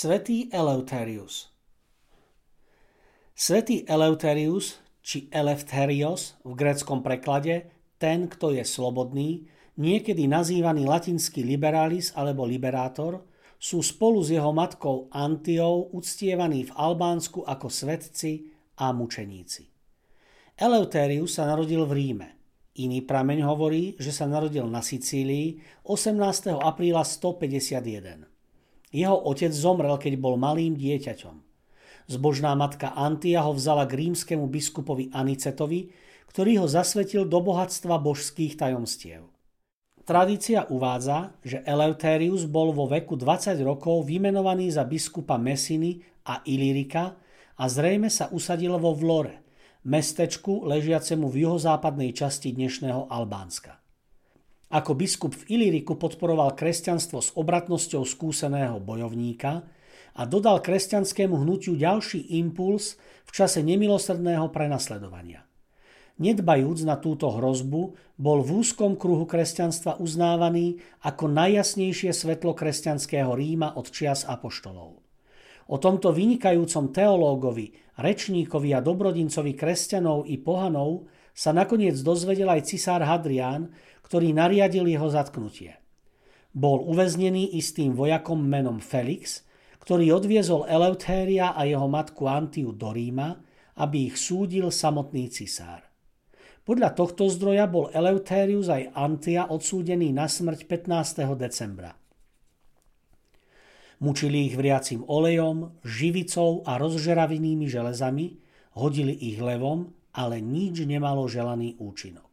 Svetý Eleuterius Svetý Eleuterius, či Eleftherios v gréckom preklade, ten, kto je slobodný, niekedy nazývaný latinský liberalis alebo liberátor, sú spolu s jeho matkou Antiou uctievaní v Albánsku ako svetci a mučeníci. Eleuterius sa narodil v Ríme. Iný prameň hovorí, že sa narodil na Sicílii 18. apríla 151. Jeho otec zomrel, keď bol malým dieťaťom. Zbožná matka Antia ho vzala k rímskemu biskupovi Anicetovi, ktorý ho zasvetil do bohatstva božských tajomstiev. Tradícia uvádza, že Eleuterius bol vo veku 20 rokov vymenovaný za biskupa Messiny a Ilyrika a zrejme sa usadil vo Vlore, mestečku ležiacemu v juhozápadnej časti dnešného Albánska. Ako biskup v Iliriku podporoval kresťanstvo s obratnosťou skúseného bojovníka a dodal kresťanskému hnutiu ďalší impuls v čase nemilosrdného prenasledovania. Nedbajúc na túto hrozbu, bol v úzkom kruhu kresťanstva uznávaný ako najjasnejšie svetlo kresťanského Ríma od čias apoštolov. O tomto vynikajúcom teológovi, rečníkovi a dobrodincovi kresťanov i pohanov sa nakoniec dozvedel aj cisár Hadrián, ktorý nariadil jeho zatknutie. Bol uväznený istým vojakom menom Felix, ktorý odviezol Eleutéria a jeho matku Antiu do Ríma, aby ich súdil samotný cisár. Podľa tohto zdroja bol Eleutérius aj Antia odsúdený na smrť 15. decembra. Mučili ich vriacim olejom, živicou a rozžeravinými železami, hodili ich levom, ale nič nemalo želaný účinok.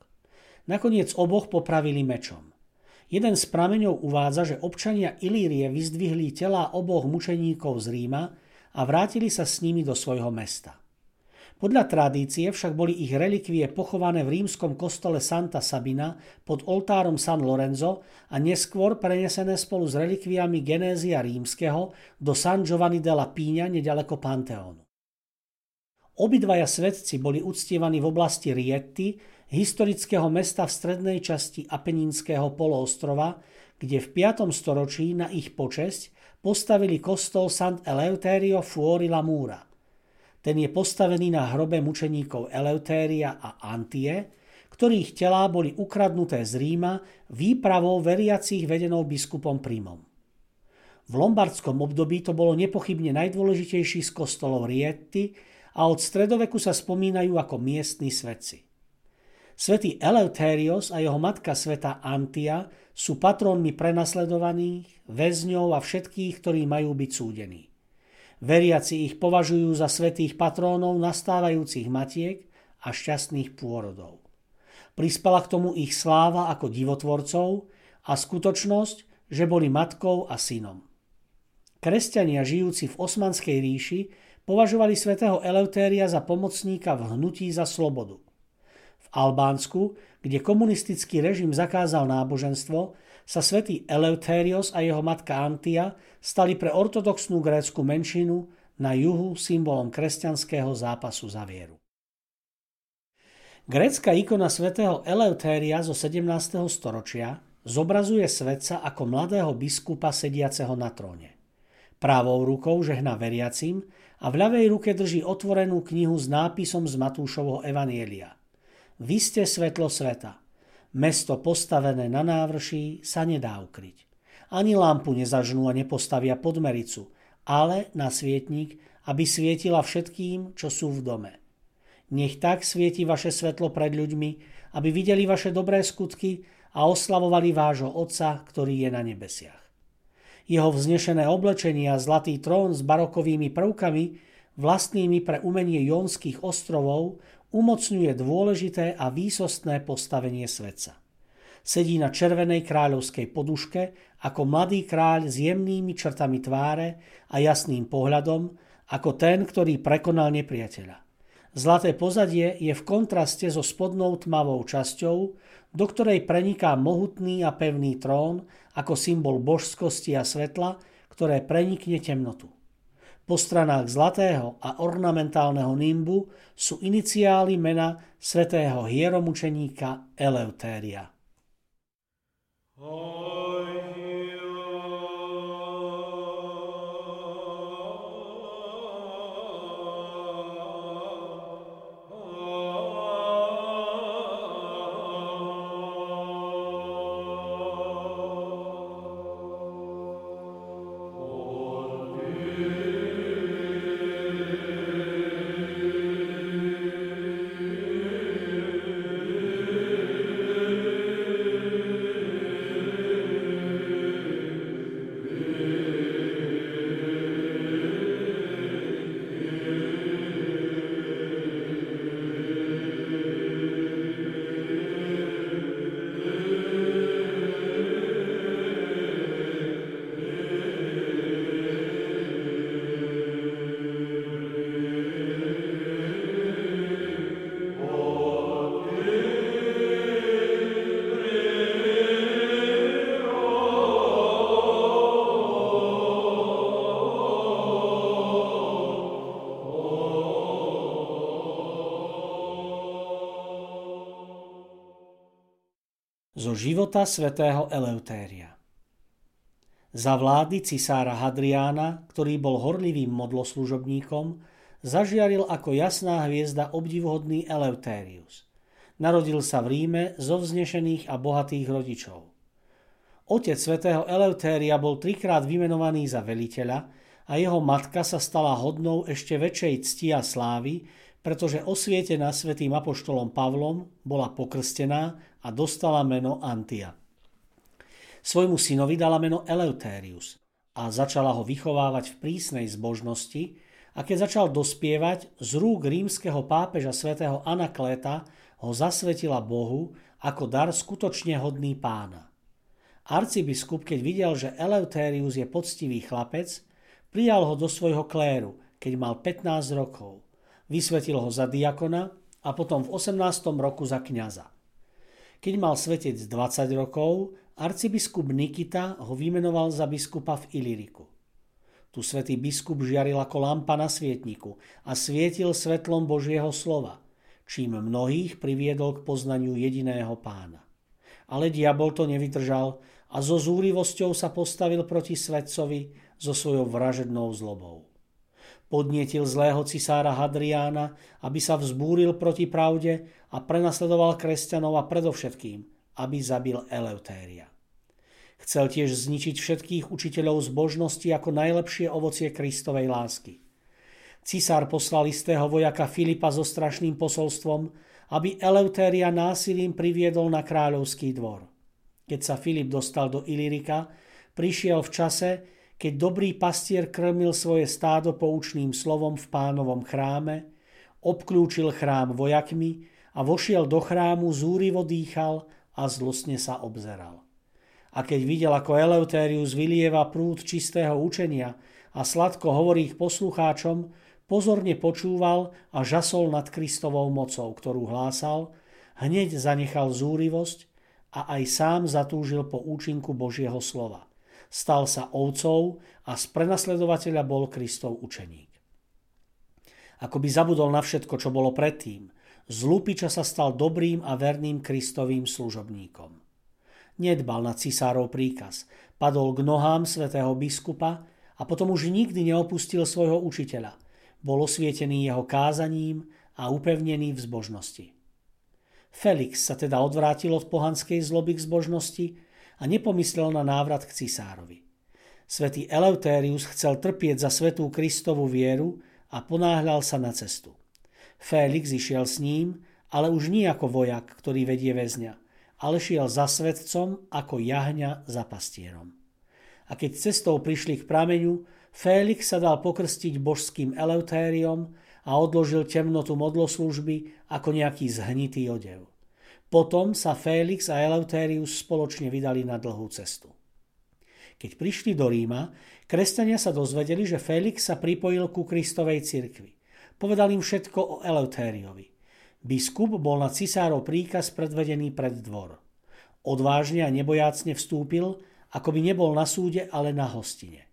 Nakoniec oboch popravili mečom. Jeden z prameňov uvádza, že občania Ilírie vyzdvihli telá oboch mučeníkov z Ríma a vrátili sa s nimi do svojho mesta. Podľa tradície však boli ich relikvie pochované v rímskom kostole Santa Sabina pod oltárom San Lorenzo a neskôr prenesené spolu s relikviami Genézia rímskeho do San Giovanni della Píňa nedaleko Panteónu. Obidvaja svetci boli uctievaní v oblasti Riety, historického mesta v strednej časti Apeninského poloostrova, kde v 5. storočí na ich počesť postavili kostol Sant Eleuterio fuori la Mura. Ten je postavený na hrobe mučeníkov Eleutéria a Antie, ktorých telá boli ukradnuté z Ríma výpravou veriacich vedenou biskupom Prímom. V lombardskom období to bolo nepochybne najdôležitejší z kostolov Riety a od stredoveku sa spomínajú ako miestni svetci. Svetý Eleuterios a jeho matka sveta Antia sú patrónmi prenasledovaných, väzňov a všetkých, ktorí majú byť súdení. Veriaci ich považujú za svetých patrónov nastávajúcich matiek a šťastných pôrodov. Prispala k tomu ich sláva ako divotvorcov a skutočnosť, že boli matkou a synom. Kresťania žijúci v Osmanskej ríši považovali svätého Eleutéria za pomocníka v hnutí za slobodu. V Albánsku, kde komunistický režim zakázal náboženstvo, sa svätý Eleuterios a jeho matka Antia stali pre ortodoxnú grécku menšinu na juhu symbolom kresťanského zápasu za vieru. Grécka ikona svätého Eleutéria zo 17. storočia zobrazuje svetca ako mladého biskupa sediaceho na tróne. Právou rukou žehna veriacim a v ľavej ruke drží otvorenú knihu s nápisom z Matúšovho Evanielia. Vy ste svetlo sveta. Mesto postavené na návrší sa nedá ukryť. Ani lampu nezažnú a nepostavia pod mericu, ale na svietnik, aby svietila všetkým, čo sú v dome. Nech tak svieti vaše svetlo pred ľuďmi, aby videli vaše dobré skutky a oslavovali vášho Otca, ktorý je na nebesiach. Jeho vznešené oblečenie a zlatý trón s barokovými prvkami, vlastnými pre umenie Jonských ostrovov, umocňuje dôležité a výsostné postavenie svetca. Sedí na červenej kráľovskej poduške ako mladý kráľ s jemnými črtami tváre a jasným pohľadom, ako ten, ktorý prekonal nepriateľa. Zlaté pozadie je v kontraste so spodnou tmavou časťou, do ktorej preniká mohutný a pevný trón ako symbol božskosti a svetla, ktoré prenikne temnotu. Po stranách zlatého a ornamentálneho nimbu sú iniciály mena svätého hieromučeníka Eleutéria. Oh. Zo života svätého Eleutéria. Za vlády cisára Hadriána, ktorý bol horlivým modloslužobníkom, zažiaril ako jasná hviezda obdivuhodný Eleutérius. Narodil sa v Ríme zo vznešených a bohatých rodičov. Otec svätého Eleutéria bol trikrát vymenovaný za veliteľa a jeho matka sa stala hodnou ešte väčšej cti a slávy, pretože osvietená svätým apoštolom Pavlom bola pokrstená a dostala meno Antia. Svojmu synovi dala meno Eleuterius a začala ho vychovávať v prísnej zbožnosti a keď začal dospievať, z rúk rímskeho pápeža svätého Anakléta ho zasvetila Bohu ako dar skutočne hodný pána. Arcibiskup, keď videl, že Eleuterius je poctivý chlapec, prijal ho do svojho kléru, keď mal 15 rokov. Vysvetil ho za diakona a potom v 18. roku za kňaza. Keď mal svetec 20 rokov, arcibiskup Nikita ho vymenoval za biskupa v Iliriku. Tu svätý biskup žiaril ako lampa na svietniku a svietil svetlom Božieho slova, čím mnohých priviedol k poznaniu jediného pána. Ale diabol to nevydržal a so zúrivosťou sa postavil proti svetcovi so svojou vražednou zlobou. Podnietil zlého cisára Hadriána, aby sa vzbúril proti pravde a prenasledoval kresťanov a predovšetkým, aby zabil Eleutéria. Chcel tiež zničiť všetkých učiteľov zbožnosti ako najlepšie ovocie Kristovej lásky. Cisár poslal istého vojaka Filipa so strašným posolstvom, aby Eleutéria násilím priviedol na kráľovský dvor. Keď sa Filip dostal do Ilyrika, prišiel v čase, keď dobrý pastier krmil svoje stádo poučným slovom v pánovom chráme, obklúčil chrám vojakmi a vošiel do chrámu, zúrivo dýchal a zlostne sa obzeral. A keď videl, ako Eleuterius vylieva prúd čistého učenia a sladko hovorí ich poslucháčom, pozorne počúval a žasol nad Kristovou mocou, ktorú hlásal, hneď zanechal zúrivosť a aj sám zatúžil po účinku Božieho slova stal sa ovcov a z prenasledovateľa bol Kristov učeník. Ako by zabudol na všetko, čo bolo predtým, z lupiča sa stal dobrým a verným Kristovým služobníkom. Nedbal na cisárov príkaz, padol k nohám svätého biskupa a potom už nikdy neopustil svojho učiteľa. Bol osvietený jeho kázaním a upevnený v zbožnosti. Felix sa teda odvrátil od pohanskej zloby k zbožnosti a nepomyslel na návrat k cisárovi. Svetý Eleutérius chcel trpieť za svetú Kristovú vieru a ponáhľal sa na cestu. Félix išiel s ním, ale už nie ako vojak, ktorý vedie väzňa, ale šiel za svetcom ako jahňa za pastierom. a keď cestou prišli k prameňu, Félix sa dal pokrstiť božským eleutériom a odložil temnotu modloslužby ako nejaký zhnitý odev. Potom sa Félix a Eleutérius spoločne vydali na dlhú cestu. Keď prišli do Ríma, kresťania sa dozvedeli, že Félix sa pripojil ku Kristovej cirkvi. Povedal im všetko o Eleutériovi. Biskup bol na cisárov príkaz predvedený pred dvor. Odvážne a nebojácne vstúpil, ako by nebol na súde, ale na hostine.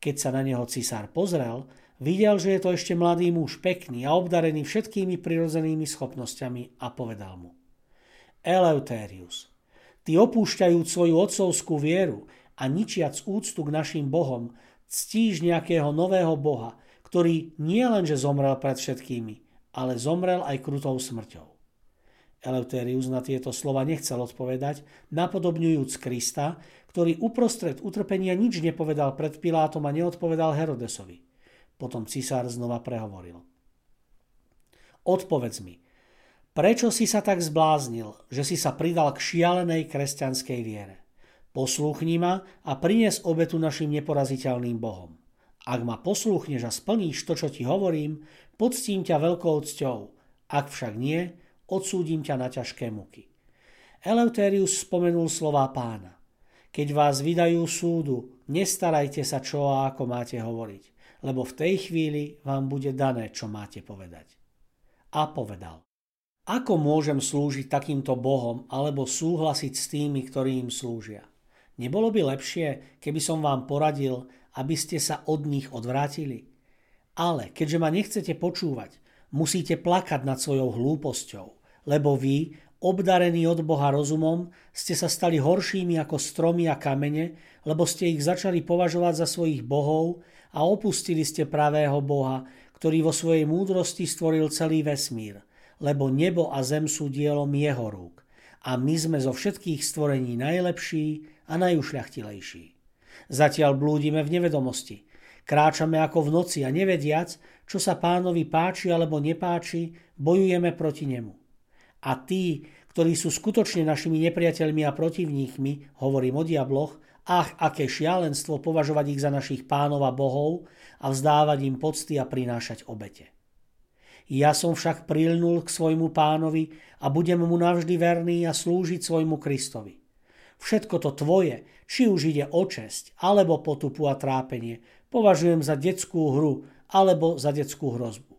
Keď sa na neho cisár pozrel, videl, že je to ešte mladý muž, pekný a obdarený všetkými prirodzenými schopnosťami a povedal mu – Eleutérius, ty opúšťajúc svoju otcovskú vieru a ničiac úctu k našim bohom, ctíš nejakého nového boha, ktorý nie len, že zomrel pred všetkými, ale zomrel aj krutou smrťou. Eleuterius na tieto slova nechcel odpovedať, napodobňujúc Krista, ktorý uprostred utrpenia nič nepovedal pred Pilátom a neodpovedal Herodesovi. Potom cisár znova prehovoril. Odpovedz mi, Prečo si sa tak zbláznil, že si sa pridal k šialenej kresťanskej viere? Poslúchni ma a prinies obetu našim neporaziteľným Bohom. Ak ma poslúchneš a splníš to, čo ti hovorím, poctím ťa veľkou cťou. Ak však nie, odsúdim ťa na ťažké muky. Eleuterius spomenul slová pána. Keď vás vydajú súdu, nestarajte sa, čo a ako máte hovoriť, lebo v tej chvíli vám bude dané, čo máte povedať. A povedal. Ako môžem slúžiť takýmto bohom alebo súhlasiť s tými, ktorí im slúžia? Nebolo by lepšie, keby som vám poradil, aby ste sa od nich odvrátili? Ale keďže ma nechcete počúvať, musíte plakať nad svojou hlúposťou, lebo vy, obdarení od Boha rozumom, ste sa stali horšími ako stromy a kamene, lebo ste ich začali považovať za svojich bohov a opustili ste pravého Boha, ktorý vo svojej múdrosti stvoril celý vesmír lebo nebo a zem sú dielom jeho rúk. A my sme zo všetkých stvorení najlepší a najušľachtilejší. Zatiaľ blúdime v nevedomosti. Kráčame ako v noci a nevediac, čo sa pánovi páči alebo nepáči, bojujeme proti nemu. A tí, ktorí sú skutočne našimi nepriateľmi a protivníkmi, hovorím o diabloch, ach, aké šialenstvo považovať ich za našich pánov a bohov a vzdávať im pocty a prinášať obete. Ja som však prilnul k svojmu pánovi a budem mu navždy verný a slúžiť svojmu Kristovi. Všetko to tvoje, či už ide o česť, alebo potupu a trápenie, považujem za detskú hru alebo za detskú hrozbu.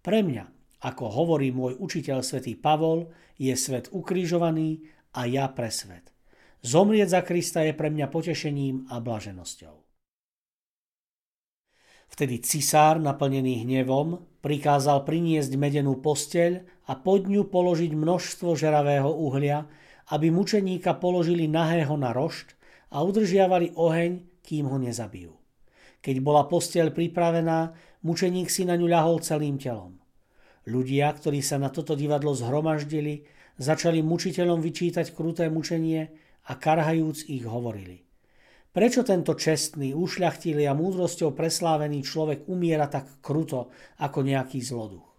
Pre mňa, ako hovorí môj učiteľ svätý Pavol, je svet ukrižovaný a ja pre svet. Zomrieť za Krista je pre mňa potešením a blaženosťou. Vtedy cisár, naplnený hnevom, prikázal priniesť medenú posteľ a pod ňu položiť množstvo žeravého uhlia, aby mučeníka položili nahého na rošt a udržiavali oheň, kým ho nezabijú. Keď bola posteľ pripravená, mučeník si na ňu ľahol celým telom. Ľudia, ktorí sa na toto divadlo zhromaždili, začali mučiteľom vyčítať kruté mučenie a karhajúc ich hovorili. Prečo tento čestný, ušľachtilý a múdrosťou preslávený človek umiera tak kruto ako nejaký zloduch?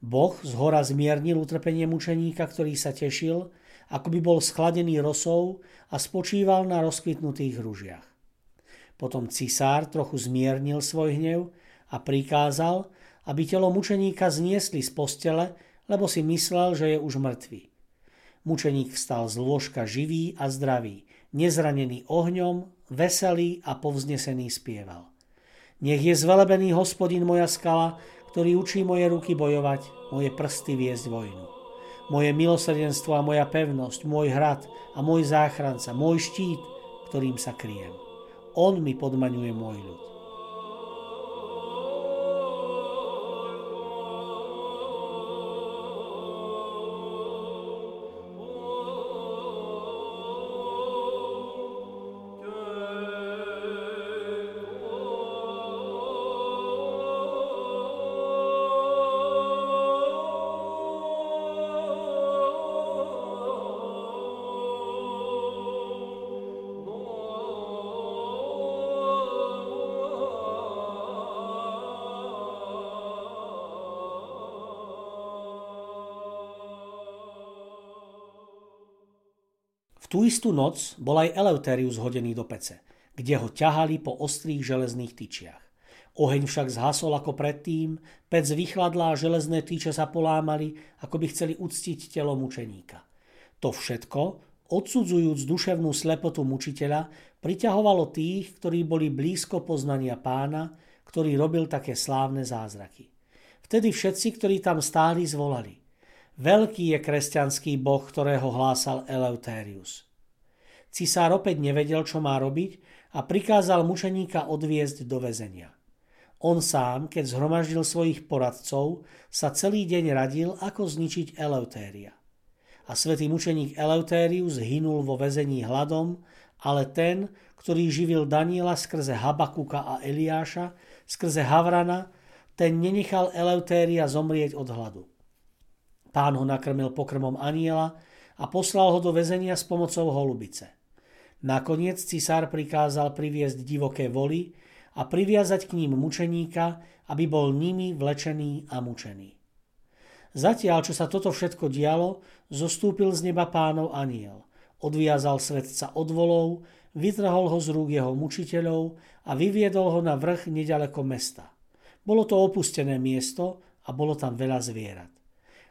Boh z hora zmiernil utrpenie mučeníka, ktorý sa tešil, ako by bol schladený rosou a spočíval na rozkvitnutých ružiach. Potom cisár trochu zmiernil svoj hnev a prikázal, aby telo mučeníka zniesli z postele, lebo si myslel, že je už mŕtvý. Mučeník vstal z lôžka živý a zdravý, nezranený ohňom, veselý a povznesený spieval. Nech je zvelebený hospodin moja skala, ktorý učí moje ruky bojovať, moje prsty viesť vojnu. Moje milosrdenstvo a moja pevnosť, môj hrad a môj záchranca, môj štít, ktorým sa kryjem. On mi podmaňuje môj ľud. Tú istú noc bol aj Eleuterius hodený do pece, kde ho ťahali po ostrých železných tyčiach. Oheň však zhasol ako predtým, pec vychladla a železné tyče sa polámali, ako by chceli uctiť telo mučeníka. To všetko, odsudzujúc duševnú slepotu mučiteľa, priťahovalo tých, ktorí boli blízko poznania pána, ktorý robil také slávne zázraky. Vtedy všetci, ktorí tam stáli, zvolali. Veľký je kresťanský boh, ktorého hlásal Eleuterius. Cisár opäť nevedel, čo má robiť a prikázal mučeníka odviezť do väzenia. On sám, keď zhromaždil svojich poradcov, sa celý deň radil, ako zničiť Eleutéria. A svätý mučeník Eleutérius hynul vo väzení hladom, ale ten, ktorý živil Daniela skrze Habakuka a Eliáša, skrze Havrana, ten nenechal Eleutéria zomrieť od hladu. Pán ho nakrmil pokrmom aniela a poslal ho do väzenia s pomocou holubice. Nakoniec cisár prikázal priviesť divoké voly, a priviazať k ním mučeníka, aby bol nimi vlečený a mučený. Zatiaľ, čo sa toto všetko dialo, zostúpil z neba pánov aniel. Odviazal svetca od volov, vytrhol ho z rúk jeho mučiteľov a vyviedol ho na vrch nedaleko mesta. Bolo to opustené miesto a bolo tam veľa zvierat.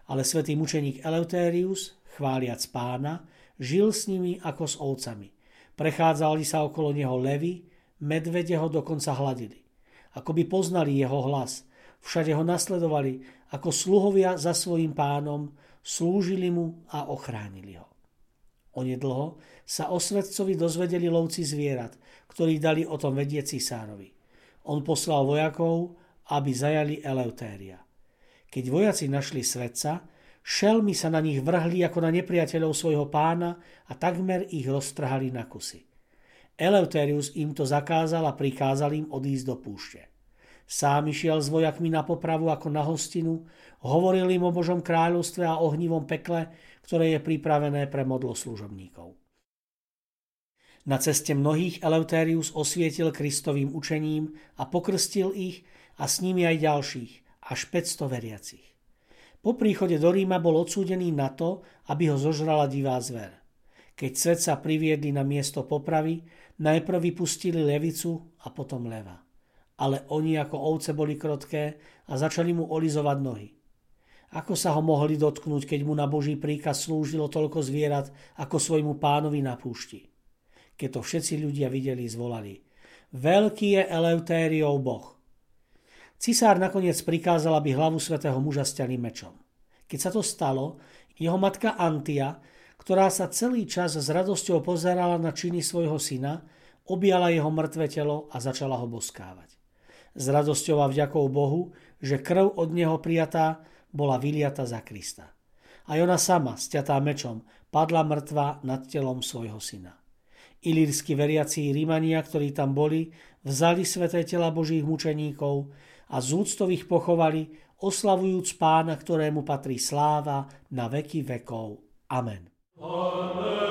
Ale svätý mučeník Eleutérius, chváliac pána, žil s nimi ako s ovcami. Prechádzali sa okolo neho levy, Medvede ho dokonca hladili. Ako by poznali jeho hlas. Všade ho nasledovali ako sluhovia za svojim pánom, slúžili mu a ochránili ho. Onedlho sa o svetcovi dozvedeli lovci zvierat, ktorí dali o tom vedieť cisárovi. On poslal vojakov, aby zajali Eleutéria. Keď vojaci našli svetca, šelmy sa na nich vrhli ako na nepriateľov svojho pána a takmer ich roztrhali na kusy. Eleuterius im to zakázal a prikázal im odísť do púšte. Sám išiel s vojakmi na popravu ako na hostinu, hovoril im o Božom kráľovstve a ohnivom pekle, ktoré je pripravené pre modloslužobníkov. Na ceste mnohých Eleuterius osvietil Kristovým učením a pokrstil ich a s nimi aj ďalších, až 500 veriacich. Po príchode do Ríma bol odsúdený na to, aby ho zožrala divá zver. Keď svet sa priviedli na miesto popravy, Najprv vypustili levicu a potom leva. Ale oni ako ovce boli krotké a začali mu olizovať nohy. Ako sa ho mohli dotknúť, keď mu na Boží príkaz slúžilo toľko zvierat ako svojmu pánovi na púšti? Keď to všetci ľudia videli, zvolali. Veľký je Eleutériov boh. Cisár nakoniec prikázal, aby hlavu svätého muža stiali mečom. Keď sa to stalo, jeho matka Antia ktorá sa celý čas s radosťou pozerala na činy svojho syna, objala jeho mŕtve telo a začala ho boskávať. S radosťou a vďakou Bohu, že krv od neho prijatá bola vyliata za Krista. A ona sama, stiatá mečom, padla mŕtva nad telom svojho syna. Ilírsky veriaci Rímania, ktorí tam boli, vzali sveté tela Božích mučeníkov a z úctových pochovali, oslavujúc pána, ktorému patrí sláva na veky vekov. Amen. Amen.